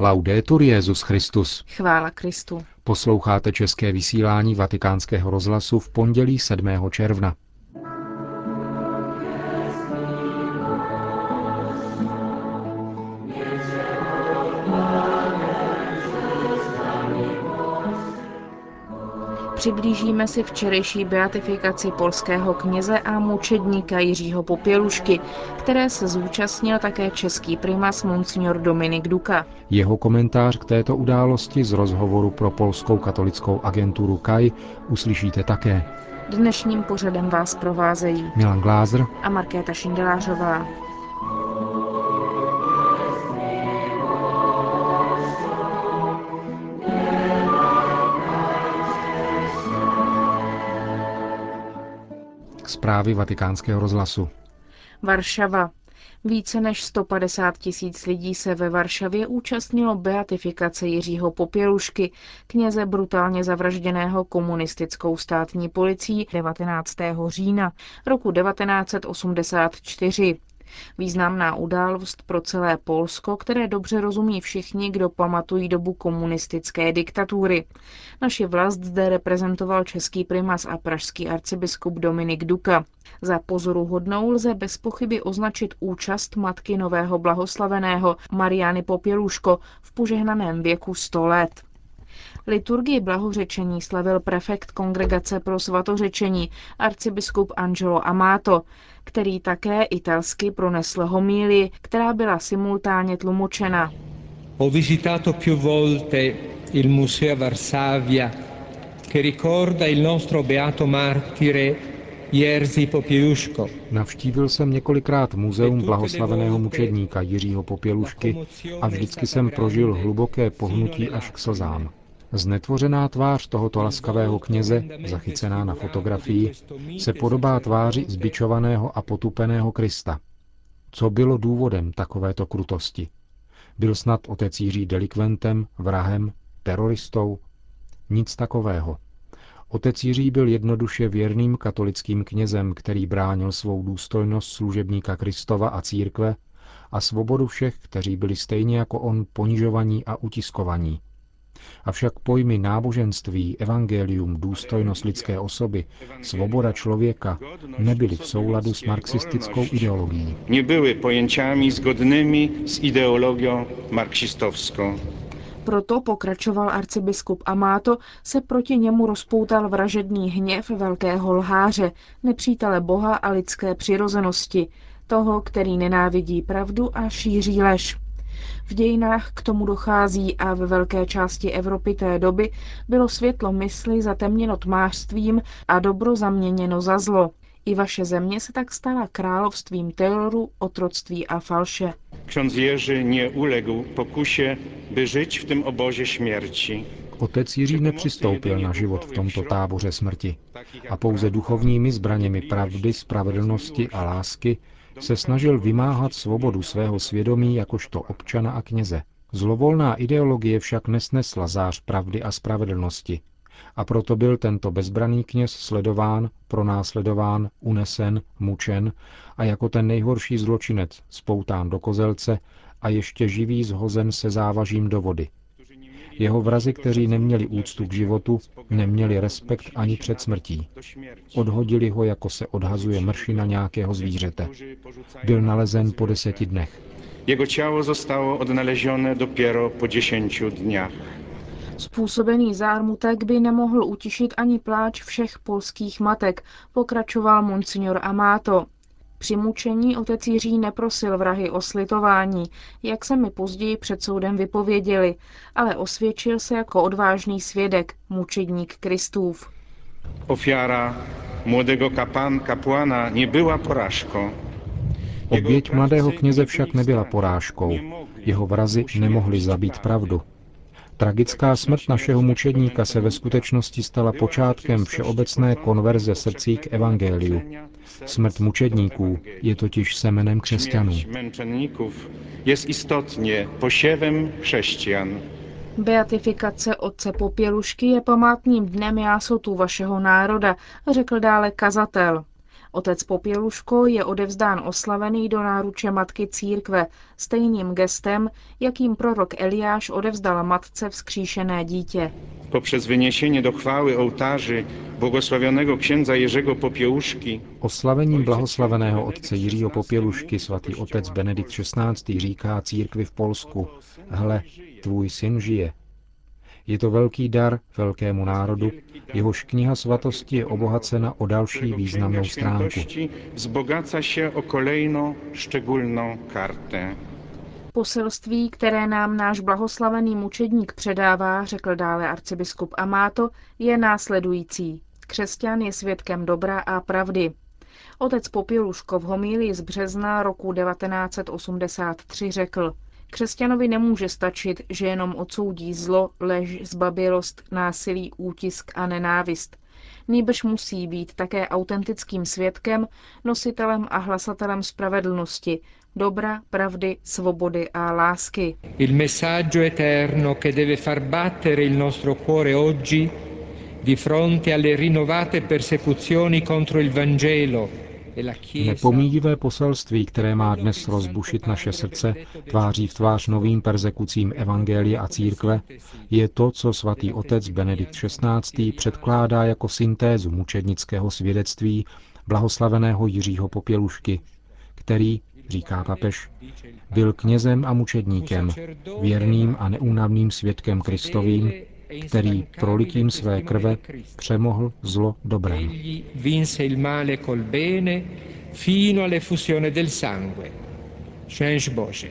Laudetur Jezus Christus. Chvála Kristu. Posloucháte české vysílání Vatikánského rozhlasu v pondělí 7. června. Přiblížíme si včerejší beatifikaci polského kněze a mučedníka Jiřího Popělušky, které se zúčastnil také český primas Monsignor Dominik Duka. Jeho komentář k této události z rozhovoru pro polskou katolickou agenturu KAI uslyšíte také. Dnešním pořadem vás provázejí Milan Glázer a Markéta Šindelářová. Zprávy vatikánského rozhlasu. Varšava. Více než 150 tisíc lidí se ve Varšavě účastnilo beatifikace Jiřího Popělušky, kněze brutálně zavražděného komunistickou státní policií 19. října roku 1984. Významná událost pro celé Polsko, které dobře rozumí všichni, kdo pamatují dobu komunistické diktatury. Naši vlast zde reprezentoval český primas a pražský arcibiskup Dominik Duka. Za pozoruhodnou lze bez pochyby označit účast matky nového blahoslaveného Mariany Popěluško v požehnaném věku 100 let. Liturgii blahořečení slavil prefekt Kongregace pro svatořečení arcibiskup Angelo Amato, který také italsky pronesl homílii, která byla simultánně tlumočena. Ho visitato più volte il museo a Varsavia che ricorda il nostro beato martire Jerzy Popieluško. Navštívil jsem několikrát muzeum blahoslaveného mučedníka Jiřího Popělušky a vždycky jsem prožil hluboké pohnutí až k slzám. Znetvořená tvář tohoto laskavého kněze, zachycená na fotografii, se podobá tváři zbičovaného a potupeného Krista. Co bylo důvodem takovéto krutosti? Byl snad otec Jiří delikventem, vrahem, teroristou? Nic takového. Otec Jiří byl jednoduše věrným katolickým knězem, který bránil svou důstojnost služebníka Kristova a církve a svobodu všech, kteří byli stejně jako on ponižovaní a utiskovaní. Avšak pojmy náboženství, evangelium, důstojnost lidské osoby, svoboda člověka nebyly v souladu s marxistickou ideologií. Nebyly pojęciami zgodnými s ideologií marxistovskou. Proto, pokračoval arcibiskup Amato, se proti němu rozpoutal vražedný hněv velkého lháře, nepřítele Boha a lidské přirozenosti, toho, který nenávidí pravdu a šíří lež. V dějinách k tomu dochází a ve velké části Evropy té doby bylo světlo mysli zatemněno tmářstvím a dobro zaměněno za zlo. I vaše země se tak stala královstvím teroru, otroctví a falše. Ksiądz Jerzy nie uległ pokusie, by żyć w tym obozie śmierci. Otec Jiří nepřistoupil na život v tomto táboře smrti a pouze duchovními zbraněmi pravdy, spravedlnosti a lásky se snažil vymáhat svobodu svého svědomí jakožto občana a kněze. Zlovolná ideologie však nesnesla zář pravdy a spravedlnosti. A proto byl tento bezbraný kněz sledován, pronásledován, unesen, mučen a jako ten nejhorší zločinec spoután do kozelce a ještě živý zhozen se závažím do vody. Jeho vrazi, kteří neměli úctu k životu, neměli respekt ani před smrtí. Odhodili ho, jako se odhazuje mršina nějakého zvířete. Byl nalezen po deseti dnech. Jego ciało zostało odnalezione dopiero po dziesięciu dniach. Způsobený zármutek by nemohl utišit ani pláč všech polských matek, pokračoval monsignor Amato. Při mučení otec Jiří neprosil vrahy o slitování, jak se mi později před soudem vypověděli, ale osvědčil se jako odvážný svědek, mučedník Kristův. Ofiara młodego kapan, kapłana nie była porażką. Oběť mladého kněze však nebyla porážkou. Jeho vrazy nemohli zabít pravdu. Tragická smrt našeho mučedníka se ve skutečnosti stala počátkem všeobecné konverze srdcí k evangeliu. Smrt mučedníků je totiž semenem křesťanů. Jest istotnie posiewem chrześcijan. Beatifikace otce Popělušky je památným dnem jásotu vašeho národa, řekl dále kazatel. Otec Popěluško je odevzdán oslavený do náruče matky církve stejným gestem, jakým prorok Eliáš odevzdal matce vzkříšené dítě. Poprzez wyniesienie do chwały ołtarzy błogosławionego księdza Jerzego Popiełuszki Oslavením blahoslaveného otce Jiřího Popělušky svatý otec Benedikt XVI. říká církvi v Polsku, hle, tvůj syn žije. Je to velký dar velkému národu, jehož kniha svatosti je obohacena o další významnou stránku. Wzbogaca się o kolejną szczególną kartę. Poselství, které nám náš blahoslavený mučedník předává, řekl dále arcibiskup Amato, je následující. Křesťan je svědkem dobra a pravdy. Otec Popěluško v homílii z března roku 1983 řekl, Křesťanovi nemůže stačit, že jenom odsoudí zlo, lež, zbabilost, násilí, útisk a nenávist. Nýbrž musí být také autentickým svědkem, nositelem a hlasatelem spravedlnosti, dobra, pravdy, svobody a lásky. Il messaggio eterno che deve far battere il nostro cuore oggi di fronte alle rinnovate persecuzioni contro il Vangelo. Nepomíjivé poselství, které má dnes rozbušit naše srdce tváří v tvář novým persekucím Evangelia a církve, je to, co svatý otec Benedikt XVI. předkládá jako syntézu mučednického svědectví blahoslaveného Jiřího Popělušky, který, říká papež, byl knězem a mučedníkem, věrným a neúnavným svědkem Kristovým, který prolitím své krve přemohl zlo dobrem. Egli vinse il male col bene fino all'effusione del sangue. Change Bože.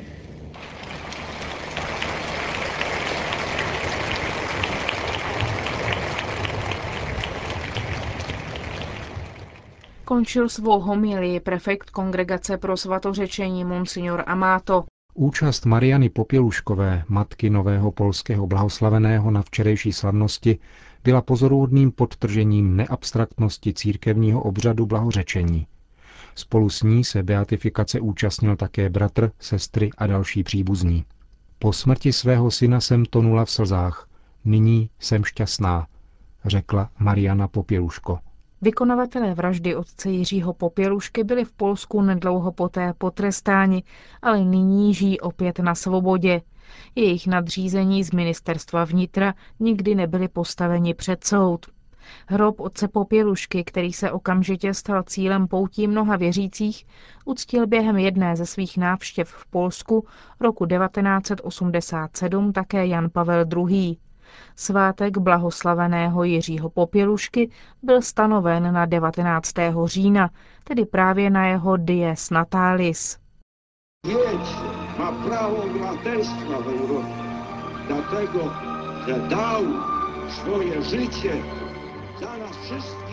Končil svou homilii prefekt Kongregace pro svatořečení Monsignor Amato. Účast Mariany Popěluškové, matky nového polského blahoslaveného na včerejší slavnosti, byla pozoruhodným podtržením neabstraktnosti církevního obřadu blahořečení. Spolu s ní se beatifikace účastnil také bratr, sestry a další příbuzní. Po smrti svého syna jsem tonula v slzách, nyní jsem šťastná, řekla Mariana Popěluško. Vykonavatelé vraždy otce Jiřího Popělušky byli v Polsku nedlouho poté potrestáni, ale nyní žijí opět na svobodě. Jejich nadřízení z ministerstva vnitra nikdy nebyli postaveni před soud. Hrob otce Popělušky, který se okamžitě stal cílem poutí mnoha věřících, uctil během jedné ze svých návštěv v Polsku roku 1987 také Jan Pavel II. Svátek blahoslaveného Jiřího Popělušky byl stanoven na 19. října, tedy právě na jeho dies natalis. mieć ma prawo obywatelstwa w Europie, dlatego że dał swoje życie za nas wszystkich.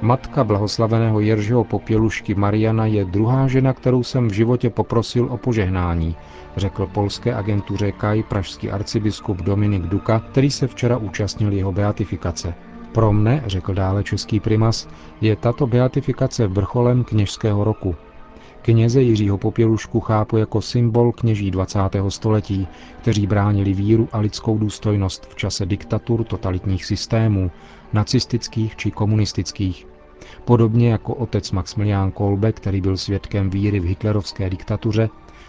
Matka blahoslaveného Jeržiho Popělušky Mariana je druhá žena, kterou jsem v životě poprosil o požehnání, řekl polské agentuře Kaj pražský arcibiskup Dominik Duka, který se včera účastnil jeho beatifikace. Pro mne, řekl dále český primas, je tato beatifikace vrcholem kněžského roku. Kněze Jiřího Popělušku chápu jako symbol kněží 20. století, kteří bránili víru a lidskou důstojnost v čase diktatur totalitních systémů, nacistických či komunistických. Podobně jako otec Maximilián Kolbe, který byl svědkem víry v hitlerovské diktatuře,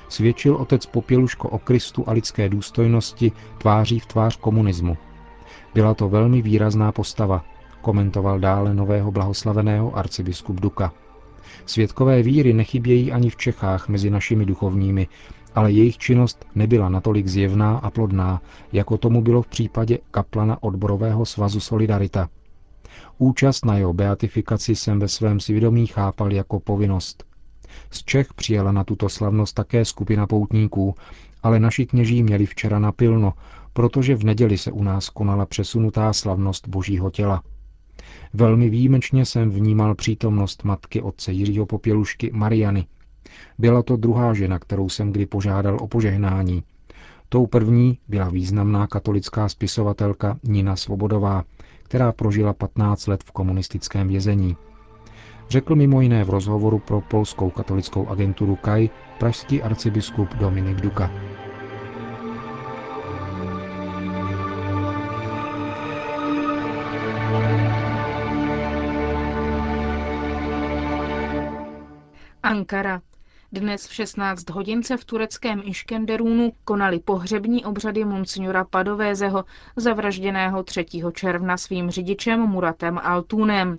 svědčil otec Popěluško o Kristu a lidské důstojnosti tváří v tvář komunismu. Byla to velmi výrazná postava, komentoval dále nového blahoslaveného arcibiskup Duka. Svědkové víry nechybějí ani v Čechách mezi našimi duchovními, ale jejich činnost nebyla natolik zjevná a plodná, jako tomu bylo v případě kaplana odborového svazu Solidarita. Účast na jeho beatifikaci jsem ve svém svědomí chápal jako povinnost. Z Čech přijela na tuto slavnost také skupina poutníků, ale naši kněží měli včera napilno, protože v neděli se u nás konala přesunutá slavnost Božího těla. Velmi výjimečně jsem vnímal přítomnost matky otce Jiřího Popělušky Mariany. Byla to druhá žena, kterou jsem kdy požádal o požehnání. Tou první byla významná katolická spisovatelka Nina Svobodová, která prožila 15 let v komunistickém vězení. řekl mimo jiné v rozhovoru pro polskou katolickou agenturu KAI pražský arcibiskup Dominik Duka. Ankara. Dnes v 16 hodin se v tureckém Iškenderunu konali pohřební obřady monsignora Padovézeho, zavražděného 3. června svým řidičem Muratem Altunem.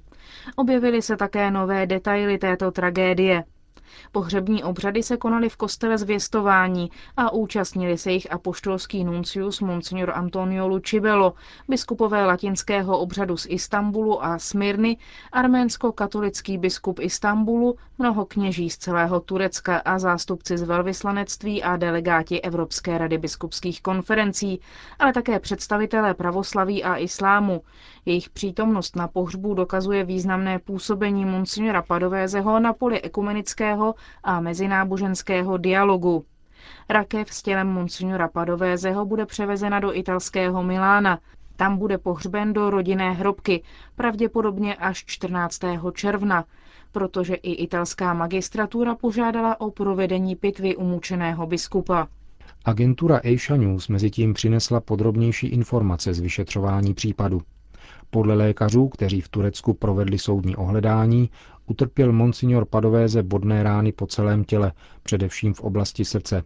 Objevily se také nové detaily této tragédie. Pohřební obřady se konaly v kostele zvěstování a účastnili se jich apoštolský nuncius Monsignor Antonio Lucibello, biskupové latinského obřadu z Istanbulu a Smyrny, arménsko-katolický biskup Istanbulu, mnoho kněží z celého Turecka a zástupci z velvyslanectví a delegáti Evropské rady biskupských konferencí, ale také představitelé pravoslaví a islámu. Jejich přítomnost na pohřbu dokazuje významné působení monsignora Padovézeho na poli ekumenického a mezináboženského dialogu. Rakev s tělem monsignora Padovézeho bude převezena do italského Milána. Tam bude pohřben do rodinné hrobky, pravděpodobně až 14. června, protože i italská magistratura požádala o provedení pitvy umučeného biskupa. Agentura Asia News mezitím přinesla podrobnější informace z vyšetřování případu. Podle lékařů, kteří v Turecku provedli soudní ohledání, utrpěl monsignor Padovéze bodné rány po celém těle, především v oblasti srdce,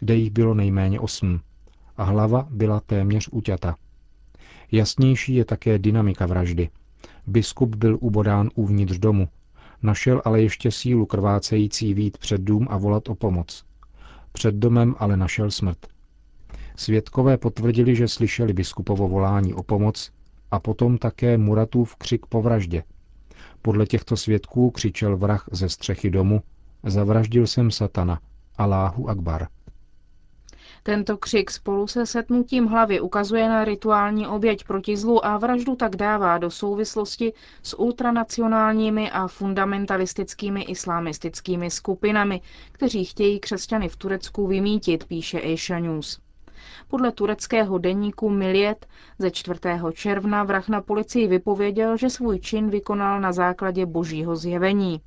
kde jich bylo nejméně osm. A hlava byla téměř uťata. Jasnější je také dynamika vraždy. Biskup byl ubodán uvnitř domu, našel ale ještě sílu krvácející vít před dům a volat o pomoc. Před domem ale našel smrt. Svědkové potvrdili, že slyšeli biskupovo volání o pomoc a potom také Muratův křik po vraždě. Podle těchto svědků křičel vrah ze střechy domu, zavraždil jsem satana, Aláhu Akbar. Tento křik spolu se setnutím hlavy ukazuje na rituální oběť proti zlu a vraždu tak dává do souvislosti s ultranacionálními a fundamentalistickými islamistickými skupinami, kteří chtějí křesťany v Turecku vymítit, píše Asia News. Podle tureckého deníku Miliet ze 4. června vrah na policii vypověděl, že svůj čin vykonal na základě božího zjevení.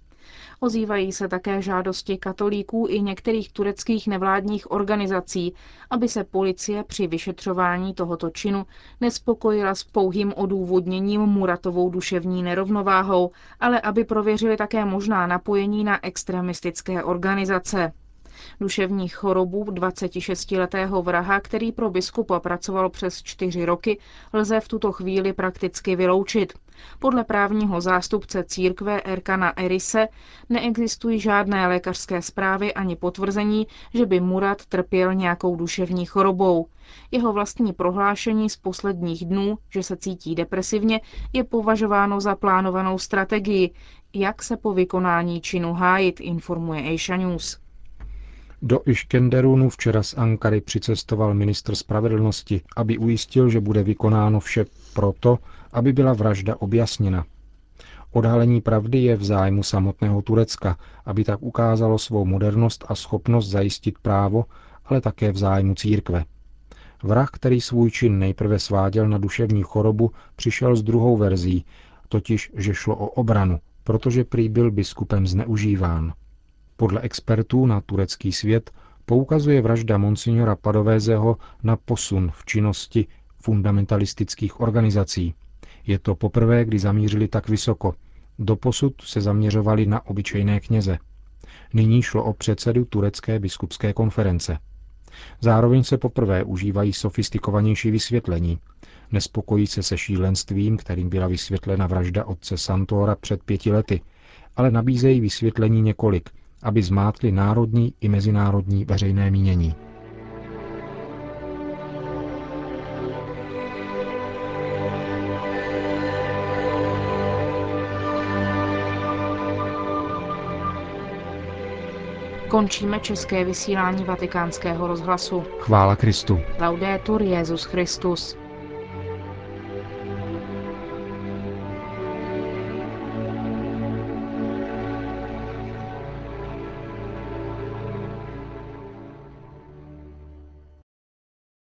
Ozývají se také žádosti katolíků i některých tureckých nevládních organizací, aby se policie při vyšetřování tohoto činu nespokojila s pouhým odůvodněním Muratovou duševní nerovnováhou, ale aby prověřili také možná napojení na extremistické organizace. Duševní chorobu 26-letého vraha, který pro biskupa pracoval přes čtyři roky, lze v tuto chvíli prakticky vyloučit. Podle právního zástupce církve Erkana Erise neexistují žádné lékařské zprávy ani potvrzení, že by Murat trpěl nějakou duševní chorobou. Jeho vlastní prohlášení z posledních dnů, že se cítí depresivně, je považováno za plánovanou strategii, jak se po vykonání činu hájit, informuje Asia News. Do Iškenderunu včera z Ankary přicestoval ministr spravedlnosti, aby ujistil, že bude vykonáno vše proto, aby byla vražda objasněna. Odhalení pravdy je v zájmu samotného Turecka, aby tak ukázalo svou modernost a schopnost zajistit právo, ale také v zájmu církve. Vrah, který svůj čin nejprve sváděl na duševní chorobu, přišel s druhou verzí, totiž, že šlo o obranu, protože prý byl biskupem zneužíván. Podle expertů na turecký svět poukazuje vražda monsignora Padovézeho na posun v činnosti fundamentalistických organizací. Je to poprvé, kdy zamířili tak vysoko. Doposud se zaměřovali na obyčejné kněze. Nyní šlo o předsedu turecké biskupské konference. Zároveň se poprvé užívají sofistikovanější vysvětlení. Nespokojí se se šílenstvím, kterým byla vysvětlena vražda otce Santora před pěti lety, ale nabízejí vysvětlení několik, aby zmátli národní i mezinárodní veřejné mínění. Končíme české vysílání vatikánského rozhlasu. Chvála Kristu. Laudetur Jezus Christus.